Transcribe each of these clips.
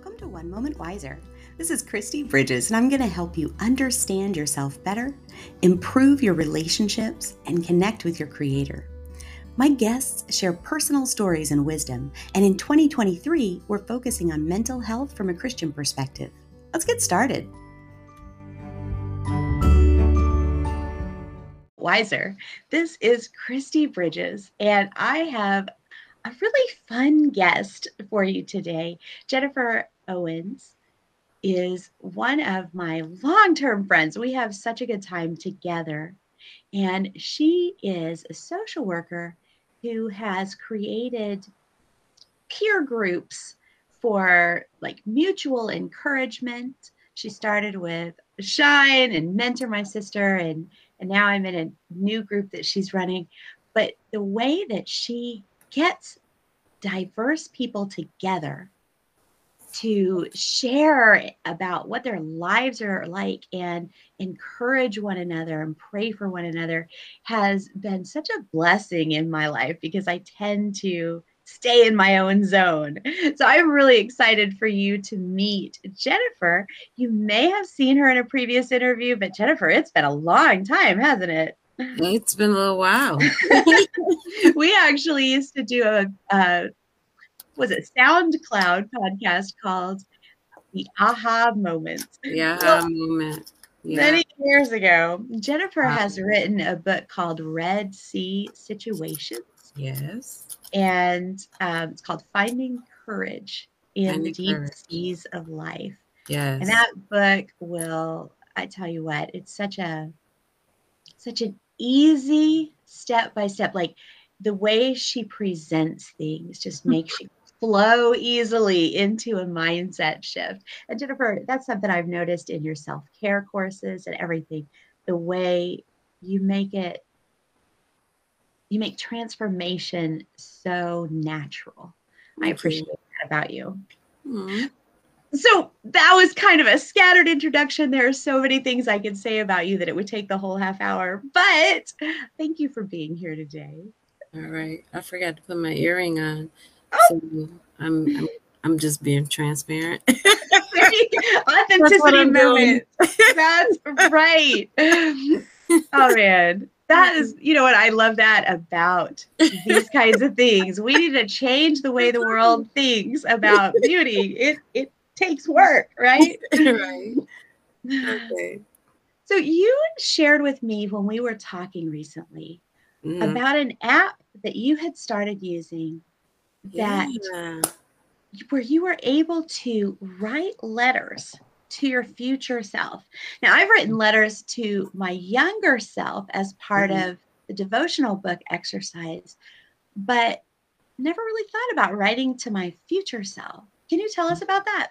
Welcome to One Moment Wiser. This is Kristi Bridges, and I'm going to help you understand yourself better, improve your relationships, and connect with your Creator. My guests share personal stories and wisdom, and in 2023, we're focusing on mental health from a Christian perspective. Let's get started. Wiser. This is Kristi Bridges, and I have a really fun guest for you today. Jennifer Owens is one of my long term friends. We have such a good time together. And she is a social worker who has created peer groups for like mutual encouragement. She started with Shine and Mentor My Sister, and, and now I'm in a new group that she's running. But the way that she gets diverse people together to share about what their lives are like and encourage one another and pray for one another has been such a blessing in my life because I tend to stay in my own zone. So I'm really excited for you to meet Jennifer. You may have seen her in a previous interview, but Jennifer, it's been a long time, hasn't it? It's been a little while. we actually used to do a, a was it SoundCloud podcast called the Aha Moments. The Aha Moment. Yeah. Many years ago, Jennifer wow. has written a book called Red Sea Situations. Yes. And um, it's called Finding Courage in Finding Deep Courage. Seas of Life. Yes. And that book will, I tell you what, it's such a such an easy step by step like the way she presents things just hmm. makes you flow easily into a mindset shift. And jennifer that's something i've noticed in your self-care courses and everything the way you make it you make transformation so natural. Thank i appreciate you. that about you so that was kind of a scattered introduction. There are so many things I could say about you that it would take the whole half hour. But thank you for being here today. All right. I forgot to put my earring on. Oh. So I'm, I'm I'm just being transparent. Authenticity moment. That's right. Oh man. That is, you know what, I love that about these kinds of things. We need to change the way the world thinks about beauty. It it takes work, right? right. Okay. So you shared with me when we were talking recently mm. about an app that you had started using that yeah. where you were able to write letters to your future self. Now, I've written letters to my younger self as part mm-hmm. of the devotional book exercise, but never really thought about writing to my future self. Can you tell us about that?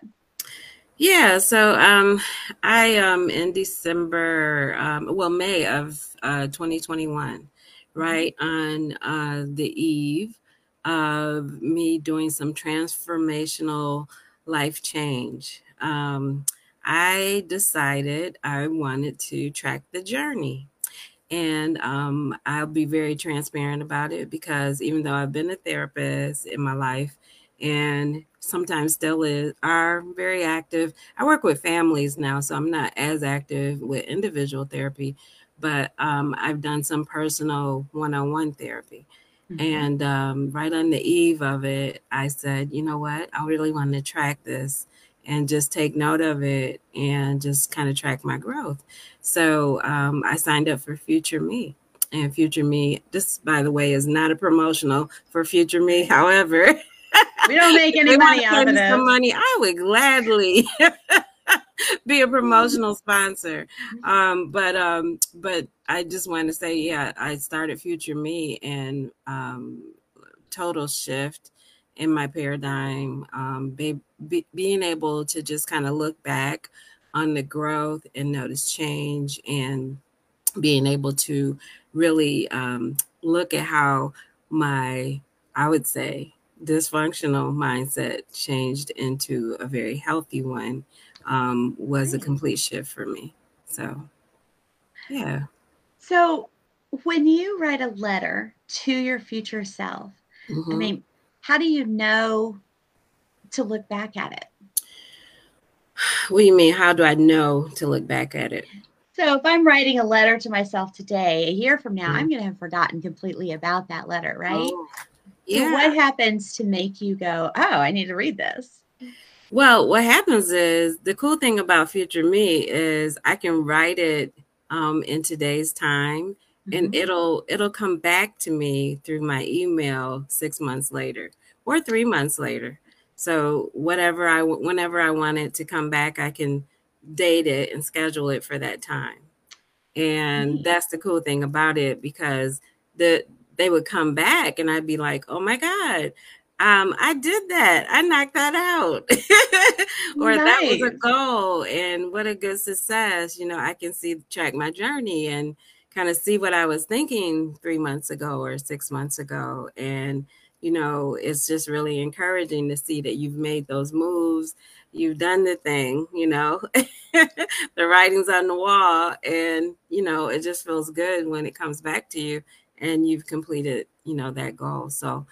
Yeah, so um, I um in December, um, well May of uh, 2021, right on uh, the eve of me doing some transformational life change. Um, I decided I wanted to track the journey. And um, I'll be very transparent about it because even though I've been a therapist in my life, and sometimes still is are very active. I work with families now, so I'm not as active with individual therapy, but um, I've done some personal one-on-one therapy. Mm-hmm. And um, right on the eve of it, I said, you know what? I really want to track this and just take note of it and just kind of track my growth. So um, I signed up for Future Me. And Future Me, this, by the way, is not a promotional for Future Me. However, we don't make any money out of it. Some money, I would gladly be a promotional sponsor. Um, but um, but I just want to say, yeah, I started Future Me and um, total shift in my paradigm. Um, be, be, being able to just kind of look back on the growth and notice change and being able to really um, look at how my I would say dysfunctional mindset changed into a very healthy one um, was a complete shift for me. So, yeah. So, when you write a letter to your future self, mm-hmm. I mean, how do you know to look back at it? what do you mean? How do I know to look back at it? So if I'm writing a letter to myself today, a year from now, mm-hmm. I'm going to have forgotten completely about that letter, right? Oh, yeah. What happens to make you go, oh, I need to read this? Well, what happens is the cool thing about future me is I can write it um, in today's time mm-hmm. and it'll it'll come back to me through my email six months later or three months later. So whatever I whenever I want it to come back, I can date it and schedule it for that time. And mm-hmm. that's the cool thing about it because the they would come back and I'd be like, "Oh my god, um, I did that. I knocked that out. or nice. that was a goal. And what a good success. You know, I can see track my journey and kind of see what I was thinking three months ago or six months ago. And, you know, it's just really encouraging to see that you've made those moves. You've done the thing, you know, the writing's on the wall. And, you know, it just feels good when it comes back to you and you've completed, you know, that goal. So,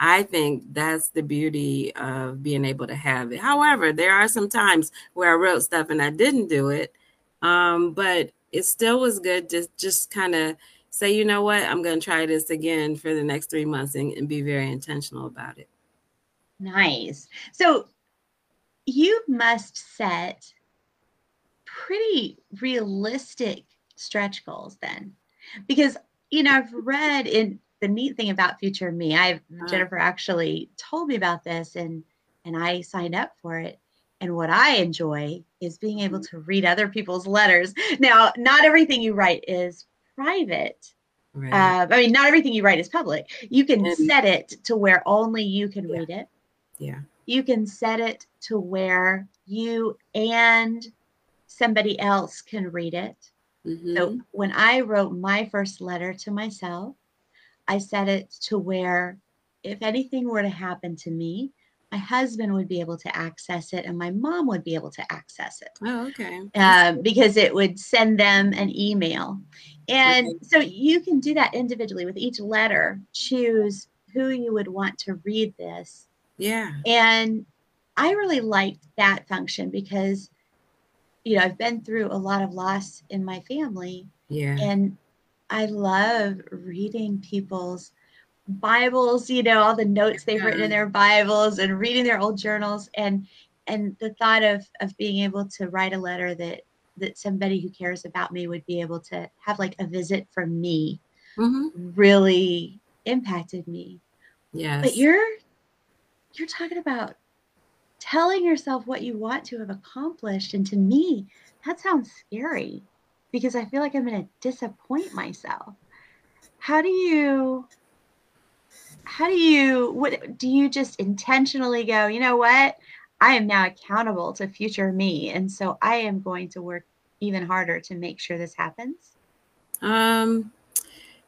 I think that's the beauty of being able to have it. However, there are some times where I wrote stuff and I didn't do it, um, but it still was good to just kind of say, you know what, I'm going to try this again for the next three months and, and be very intentional about it. Nice. So you must set pretty realistic stretch goals then, because you know I've read in the neat thing about Future Me, I uh-huh. Jennifer actually told me about this and and I signed up for it. And what I enjoy is being able mm-hmm. to read other people's letters. Now, not everything you write is private. Right. Uh, I mean, not everything you write is public. You can and, set it to where only you can yeah. read it. Yeah. You can set it to where you and somebody else can read it. Mm-hmm. So when I wrote my first letter to myself, I set it to where if anything were to happen to me, my husband would be able to access it and my mom would be able to access it. Oh, okay. Um, because it would send them an email. And okay. so you can do that individually with each letter, choose who you would want to read this. Yeah. And I really liked that function because, you know, I've been through a lot of loss in my family. Yeah. And I love reading people's Bibles, you know, all the notes they've written in their Bibles and reading their old journals and and the thought of of being able to write a letter that that somebody who cares about me would be able to have like a visit from me mm-hmm. really impacted me. Yes. But you're you're talking about telling yourself what you want to have accomplished and to me that sounds scary because I feel like I'm going to disappoint myself. How do you how do you what do you just intentionally go, you know what? I am now accountable to future me and so I am going to work even harder to make sure this happens? Um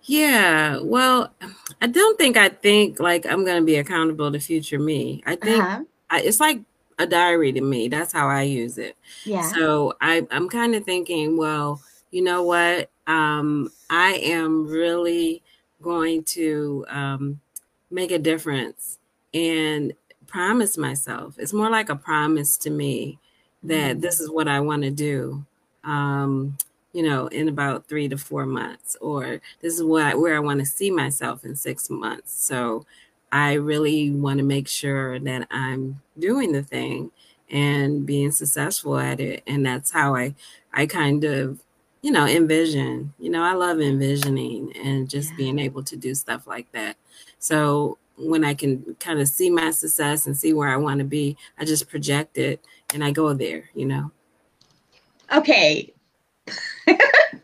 yeah, well, I don't think I think like I'm going to be accountable to future me. I think uh-huh. I, it's like a diary to me. That's how I use it. Yeah. So I, I'm kind of thinking, well, you know what? Um, I am really going to um, make a difference and promise myself. It's more like a promise to me that mm-hmm. this is what I want to do. Um, you know, in about three to four months, or this is what where I want to see myself in six months. So I really want to make sure that I'm doing the thing and being successful at it, and that's how I I kind of you know, envision. You know, I love envisioning and just yeah. being able to do stuff like that. So when I can kind of see my success and see where I want to be, I just project it and I go there, you know. Okay.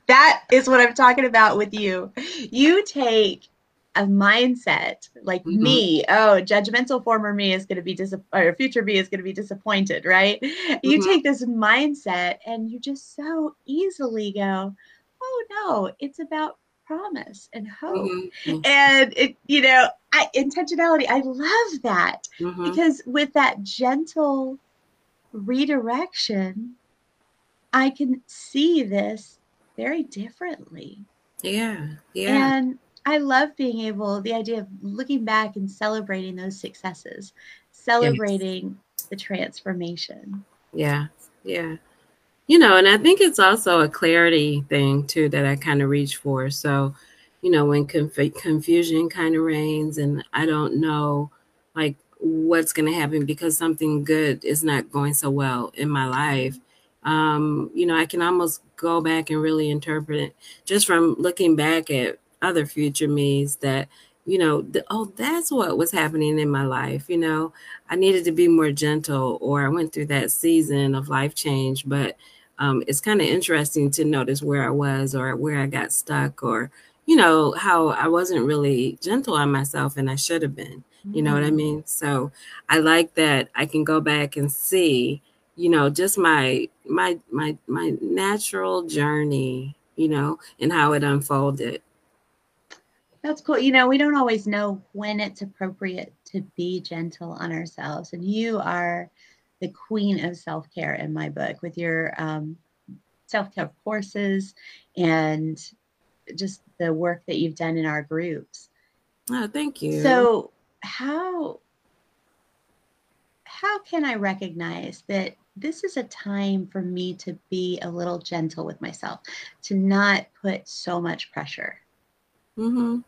that is what I'm talking about with you. You take a mindset like mm-hmm. me oh judgmental former me is going to be disappointed or future me is going to be disappointed right mm-hmm. you take this mindset and you just so easily go oh no it's about promise and hope mm-hmm. and it you know I, intentionality i love that mm-hmm. because with that gentle redirection i can see this very differently yeah yeah and I love being able, the idea of looking back and celebrating those successes, celebrating yes. the transformation. Yeah. Yeah. You know, and I think it's also a clarity thing too that I kind of reach for. So, you know, when conf- confusion kind of reigns and I don't know like what's going to happen because something good is not going so well in my life, um, you know, I can almost go back and really interpret it just from looking back at other future me's that you know, the, oh, that's what was happening in my life. You know, I needed to be more gentle, or I went through that season of life change. But um, it's kind of interesting to notice where I was, or where I got stuck, or you know, how I wasn't really gentle on myself, and I should have been. You know what I mm-hmm. mean? So I like that I can go back and see, you know, just my my my my natural journey, you know, and how it unfolded. That's cool. You know, we don't always know when it's appropriate to be gentle on ourselves. And you are the queen of self care in my book with your um, self care courses and just the work that you've done in our groups. Oh, thank you. So, how how can I recognize that this is a time for me to be a little gentle with myself, to not put so much pressure? Mm-hmm.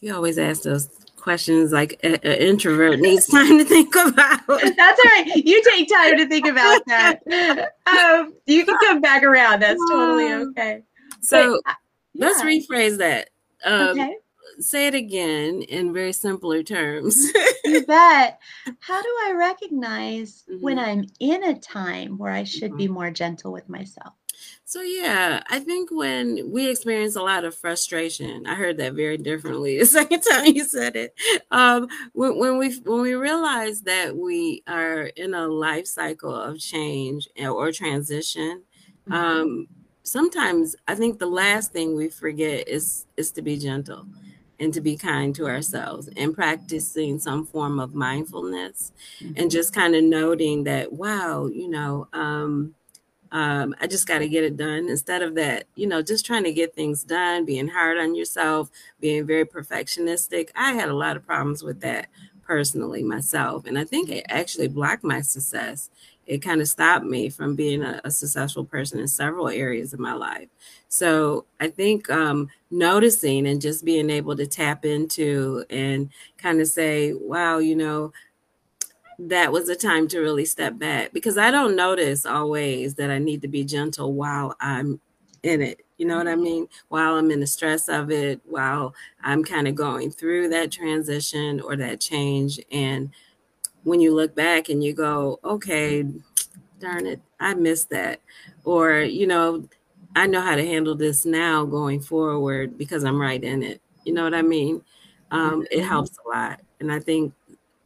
You always ask those questions like an introvert needs time to think about. That's all right. You take time to think about that. Um, you can come back around. That's totally okay. So but, uh, yeah. let's rephrase that. Um, okay. Say it again in very simpler terms. you bet. How do I recognize mm-hmm. when I'm in a time where I should mm-hmm. be more gentle with myself? So yeah, I think when we experience a lot of frustration, I heard that very differently the second time you said it. Um, when, when we when we realize that we are in a life cycle of change or transition, mm-hmm. um, sometimes I think the last thing we forget is is to be gentle and to be kind to ourselves and practicing some form of mindfulness mm-hmm. and just kind of noting that wow, you know. Um, um, I just got to get it done instead of that, you know, just trying to get things done, being hard on yourself, being very perfectionistic. I had a lot of problems with that personally myself. And I think it actually blocked my success. It kind of stopped me from being a, a successful person in several areas of my life. So I think um, noticing and just being able to tap into and kind of say, wow, you know, that was a time to really step back because I don't notice always that I need to be gentle while I'm in it. You know what I mm-hmm. mean? While I'm in the stress of it, while I'm kind of going through that transition or that change. And when you look back and you go, okay, darn it, I missed that. Or, you know, I know how to handle this now going forward because I'm right in it. You know what I mean? Um, it mm-hmm. helps a lot. And I think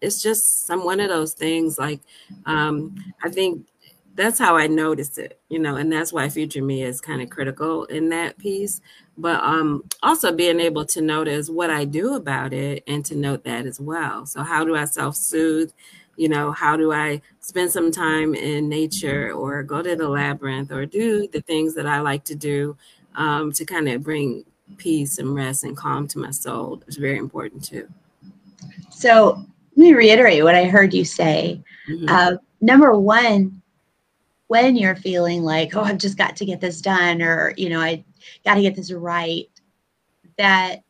it's just some one of those things like um i think that's how i notice it you know and that's why future me is kind of critical in that piece. But um also being able to notice what i do about it and to note that as well. So how do i self-soothe? You know how do i spend some time in nature or go to the labyrinth or do the things that i like to do um, to kind of bring peace and rest and calm to my soul is very important too. So let me reiterate what I heard you say. Mm-hmm. Uh, number one, when you're feeling like, oh, I've just got to get this done, or, you know, I got to get this right, that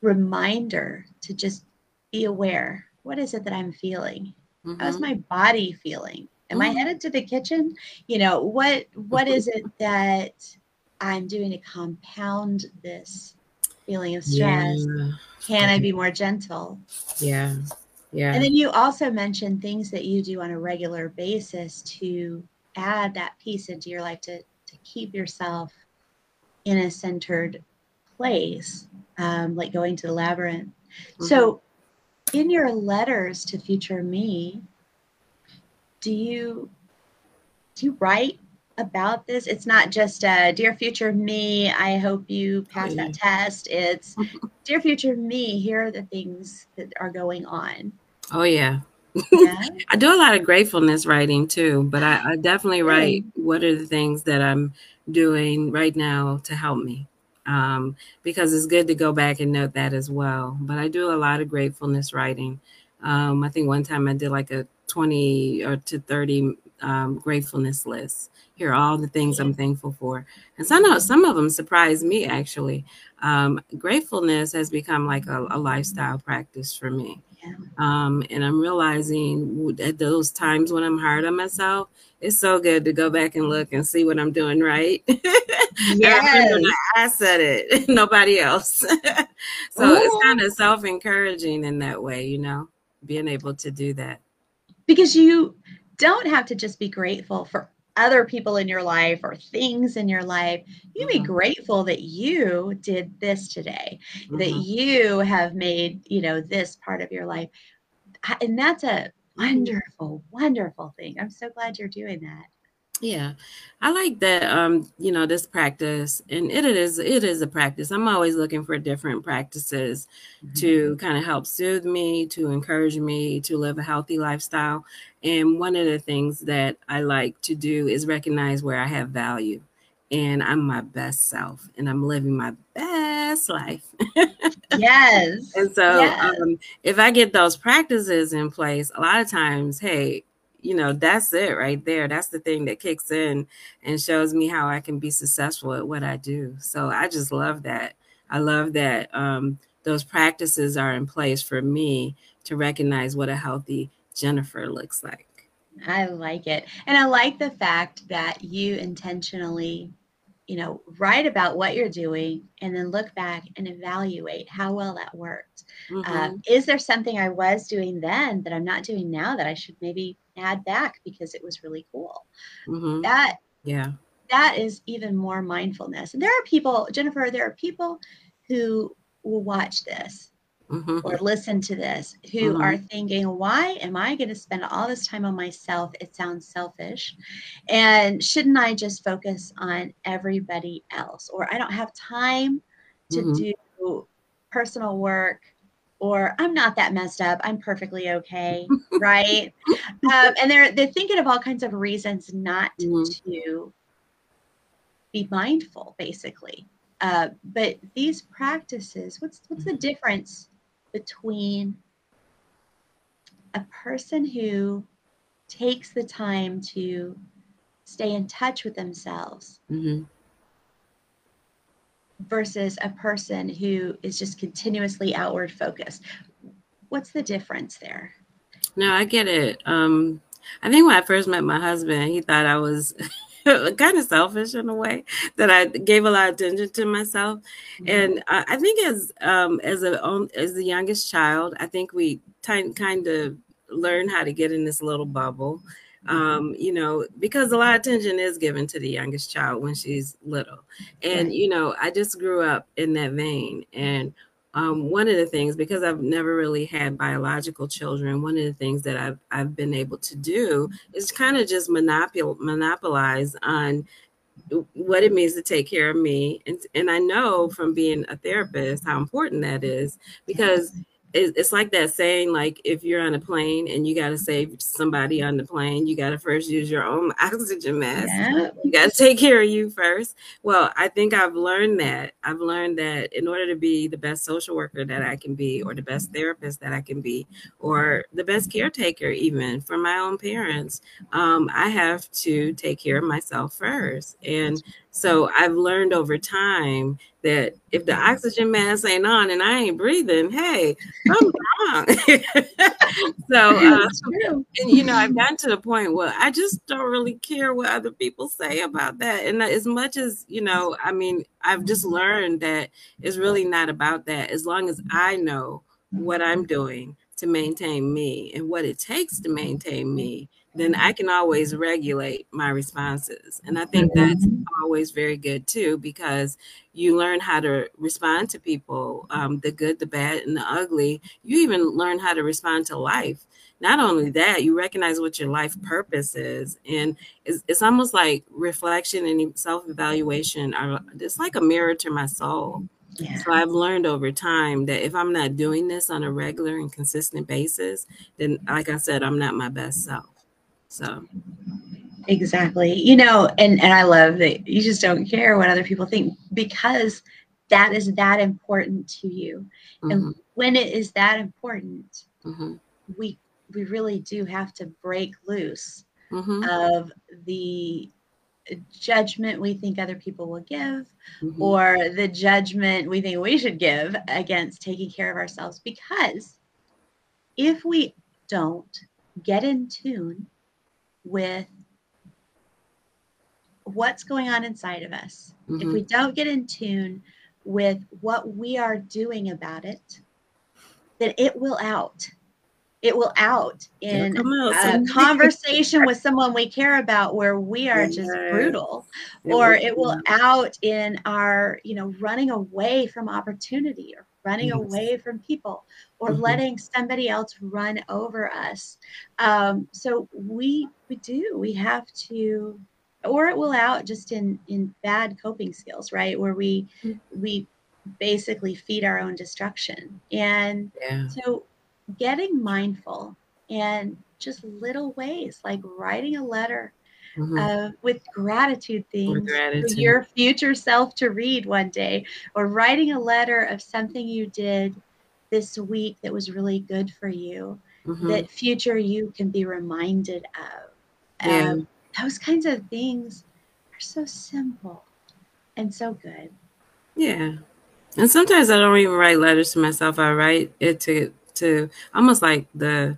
reminder to just be aware what is it that I'm feeling? Mm-hmm. How's my body feeling? Am mm-hmm. I headed to the kitchen? You know, what what is it that I'm doing to compound this feeling of stress? Yeah. Can I be more gentle? Yeah. Yeah. And then you also mentioned things that you do on a regular basis to add that piece into your life to, to keep yourself in a centered place, um, like going to the labyrinth. Mm-hmm. So, in your letters to future me, do you do you write about this. It's not just a dear future me, I hope you pass that test. It's dear future me, here are the things that are going on. Oh yeah. yeah. I do a lot of gratefulness writing too, but I, I definitely write what are the things that I'm doing right now to help me. Um, because it's good to go back and note that as well. But I do a lot of gratefulness writing. Um, I think one time I did like a 20 or to 30 um, gratefulness list. Here are all the things I'm thankful for, and some of some of them surprised me actually. Um, gratefulness has become like a, a lifestyle practice for me. Um, and I'm realizing at those times when I'm hard on myself, it's so good to go back and look and see what I'm doing right. Yes. I said it, nobody else. so Ooh. it's kind of self encouraging in that way, you know, being able to do that. Because you don't have to just be grateful for other people in your life or things in your life. You mm-hmm. be grateful that you did this today, mm-hmm. that you have made, you know, this part of your life. And that's a wonderful, wonderful thing. I'm so glad you're doing that. Yeah, I like that. Um, you know, this practice, and it is it is a practice. I'm always looking for different practices mm-hmm. to kind of help soothe me, to encourage me to live a healthy lifestyle. And one of the things that I like to do is recognize where I have value, and I'm my best self, and I'm living my best life. yes. And so, yes. Um, if I get those practices in place, a lot of times, hey, you know, that's it right there. That's the thing that kicks in and shows me how I can be successful at what I do. So I just love that. I love that um, those practices are in place for me to recognize what a healthy Jennifer looks like. I like it. And I like the fact that you intentionally, you know, write about what you're doing and then look back and evaluate how well that worked. Mm-hmm. Um, is there something I was doing then that I'm not doing now that I should maybe add back because it was really cool. Mm-hmm. That yeah, that is even more mindfulness. And there are people, Jennifer, there are people who will watch this mm-hmm. or listen to this who mm-hmm. are thinking, why am I going to spend all this time on myself? It sounds selfish. And shouldn't I just focus on everybody else? Or I don't have time to mm-hmm. do personal work or I'm not that messed up. I'm perfectly okay, right? Um, and they're they're thinking of all kinds of reasons not mm-hmm. to be mindful, basically. Uh, but these practices, what's what's the difference between a person who takes the time to stay in touch with themselves mm-hmm versus a person who is just continuously outward focused. What's the difference there? No, I get it. Um, I think when I first met my husband, he thought I was kind of selfish in a way that I gave a lot of attention to myself. Mm-hmm. And uh, I think as um, as a as the youngest child, I think we t- kind of learn how to get in this little bubble um, you know, because a lot of attention is given to the youngest child when she's little. And, you know, I just grew up in that vein. And um, one of the things, because I've never really had biological children, one of the things that I've, I've been able to do is kind of just monopol- monopolize on what it means to take care of me. And, and I know from being a therapist how important that is because it's like that saying like if you're on a plane and you got to save somebody on the plane you got to first use your own oxygen mask. Yeah. you got to take care of you first. Well i think i've learned that. I've learned that in order to be the best social worker that i can be or the best therapist that i can be or the best caretaker even for my own parents um, i have to take care of myself first. And so I've learned over time that if the oxygen mask ain't on and I ain't breathing, hey, I'm wrong. so, uh, and you know, I've gotten to the point where I just don't really care what other people say about that. And as much as, you know, I mean, I've just learned that it's really not about that. As long as I know what I'm doing to maintain me and what it takes to maintain me, then I can always regulate my responses. And I think that's mm-hmm. always very good too, because you learn how to respond to people um, the good, the bad, and the ugly. You even learn how to respond to life. Not only that, you recognize what your life purpose is. And it's, it's almost like reflection and self evaluation are it's like a mirror to my soul. Yeah. So I've learned over time that if I'm not doing this on a regular and consistent basis, then like I said, I'm not my best self. So exactly. You know, and and I love that you just don't care what other people think because that is that important to you. Mm-hmm. And when it is that important, mm-hmm. we we really do have to break loose mm-hmm. of the judgment we think other people will give mm-hmm. or the judgment we think we should give against taking care of ourselves because if we don't get in tune with what's going on inside of us. Mm-hmm. if we don't get in tune with what we are doing about it then it will out. It will out in a conversation with someone we care about where we are just brutal or it will out in our you know running away from opportunity or running yes. away from people or mm-hmm. letting somebody else run over us um, so we we do we have to or it will out just in in bad coping skills right where we mm-hmm. we basically feed our own destruction and yeah. so getting mindful and just little ways like writing a letter mm-hmm. uh, with gratitude things gratitude. for your future self to read one day or writing a letter of something you did this week that was really good for you mm-hmm. that future you can be reminded of yeah. um, those kinds of things are so simple and so good yeah and sometimes i don't even write letters to myself i write it to to almost like the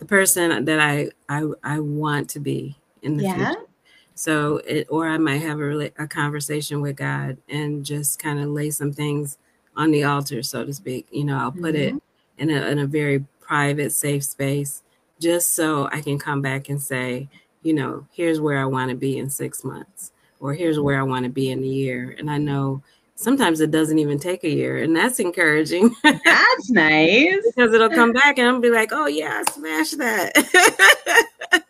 the person that I I, I want to be in the yeah. future. So it or I might have a a conversation with God and just kind of lay some things on the altar, so to speak. You know, I'll put mm-hmm. it in a in a very private, safe space, just so I can come back and say, you know, here's where I want to be in six months, or here's where I want to be in a year. And I know sometimes it doesn't even take a year and that's encouraging. That's nice. Because it'll come back and i'll be like oh yeah smash that.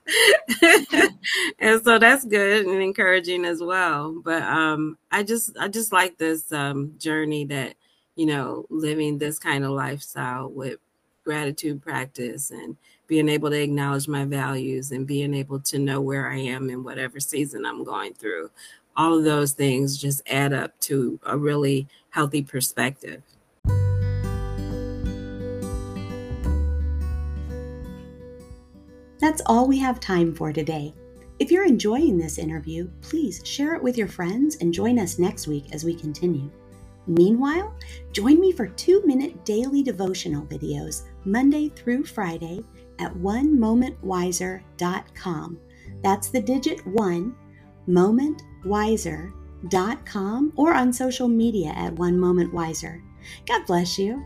And so that's good and encouraging as well. But um i just i just like this um journey that you know living this kind of lifestyle with gratitude practice and being able to acknowledge my values and being able to know where i am in whatever season i'm going through all of those things just add up to a really healthy perspective. That's all we have time for today. If you're enjoying this interview, please share it with your friends and join us next week as we continue. Meanwhile, join me for two minute daily devotional videos Monday through Friday at one onemomentwiser.com. That's the digit one, moment wiser.com or on social media at One Moment Wiser. God bless you.